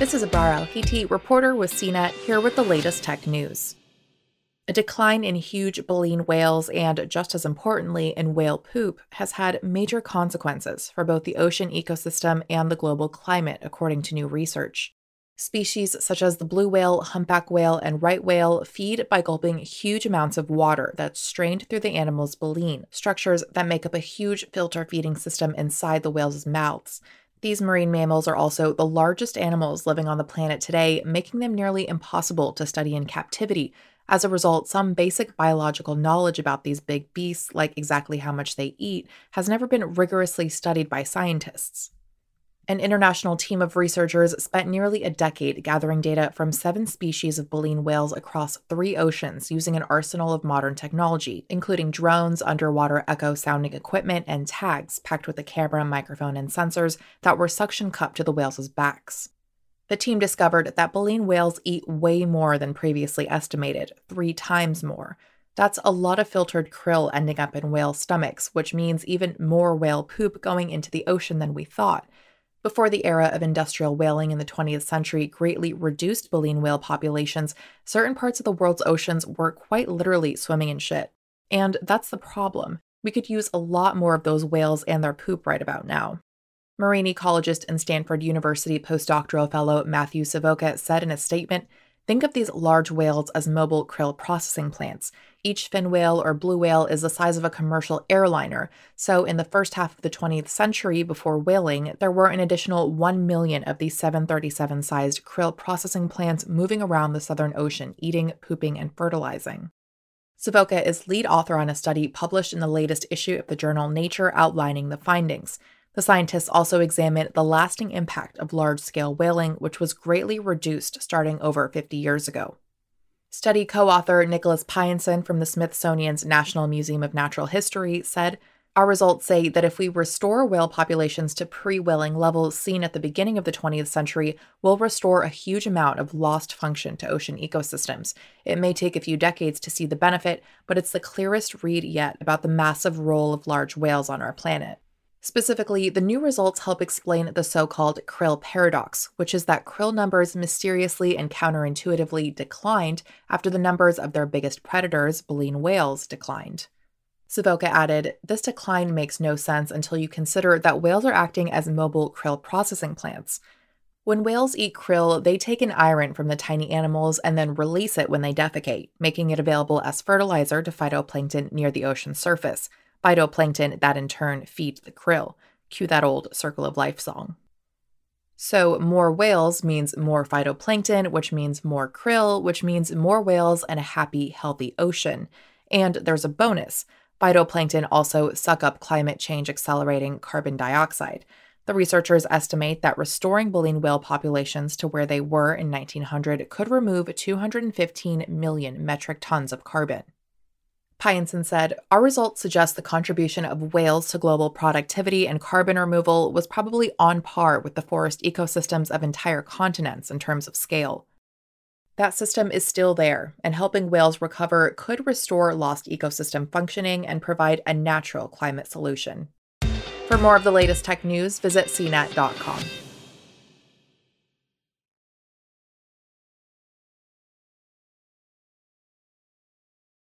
This is Abrar Al-Hiti, reporter with CNET, here with the latest tech news. A decline in huge baleen whales and, just as importantly, in whale poop has had major consequences for both the ocean ecosystem and the global climate, according to new research. Species such as the blue whale, humpback whale, and right whale feed by gulping huge amounts of water that's strained through the animal's baleen, structures that make up a huge filter feeding system inside the whales' mouths. These marine mammals are also the largest animals living on the planet today, making them nearly impossible to study in captivity. As a result, some basic biological knowledge about these big beasts, like exactly how much they eat, has never been rigorously studied by scientists. An international team of researchers spent nearly a decade gathering data from seven species of baleen whales across three oceans using an arsenal of modern technology, including drones, underwater echo sounding equipment, and tags packed with a camera, microphone, and sensors that were suction cupped to the whales' backs. The team discovered that baleen whales eat way more than previously estimated, three times more. That's a lot of filtered krill ending up in whale stomachs, which means even more whale poop going into the ocean than we thought. Before the era of industrial whaling in the 20th century greatly reduced baleen whale populations, certain parts of the world's oceans were quite literally swimming in shit. And that's the problem. We could use a lot more of those whales and their poop right about now. Marine ecologist and Stanford University postdoctoral fellow Matthew Savoca said in a statement Think of these large whales as mobile krill processing plants. Each fin whale or blue whale is the size of a commercial airliner. So, in the first half of the 20th century, before whaling, there were an additional 1 million of these 737 sized krill processing plants moving around the Southern Ocean, eating, pooping, and fertilizing. Savoca is lead author on a study published in the latest issue of the journal Nature outlining the findings. The scientists also examined the lasting impact of large scale whaling, which was greatly reduced starting over 50 years ago. Study co author Nicholas Pyenson from the Smithsonian's National Museum of Natural History said Our results say that if we restore whale populations to pre whaling levels seen at the beginning of the 20th century, we'll restore a huge amount of lost function to ocean ecosystems. It may take a few decades to see the benefit, but it's the clearest read yet about the massive role of large whales on our planet. Specifically, the new results help explain the so called krill paradox, which is that krill numbers mysteriously and counterintuitively declined after the numbers of their biggest predators, baleen whales, declined. Savoca added, This decline makes no sense until you consider that whales are acting as mobile krill processing plants. When whales eat krill, they take an iron from the tiny animals and then release it when they defecate, making it available as fertilizer to phytoplankton near the ocean surface phytoplankton that in turn feeds the krill. Cue that old circle of life song. So, more whales means more phytoplankton, which means more krill, which means more whales and a happy, healthy ocean. And there's a bonus phytoplankton also suck up climate change accelerating carbon dioxide. The researchers estimate that restoring baleen whale populations to where they were in 1900 could remove 215 million metric tons of carbon. Pyenson said, Our results suggest the contribution of whales to global productivity and carbon removal was probably on par with the forest ecosystems of entire continents in terms of scale. That system is still there, and helping whales recover could restore lost ecosystem functioning and provide a natural climate solution. For more of the latest tech news, visit cnet.com.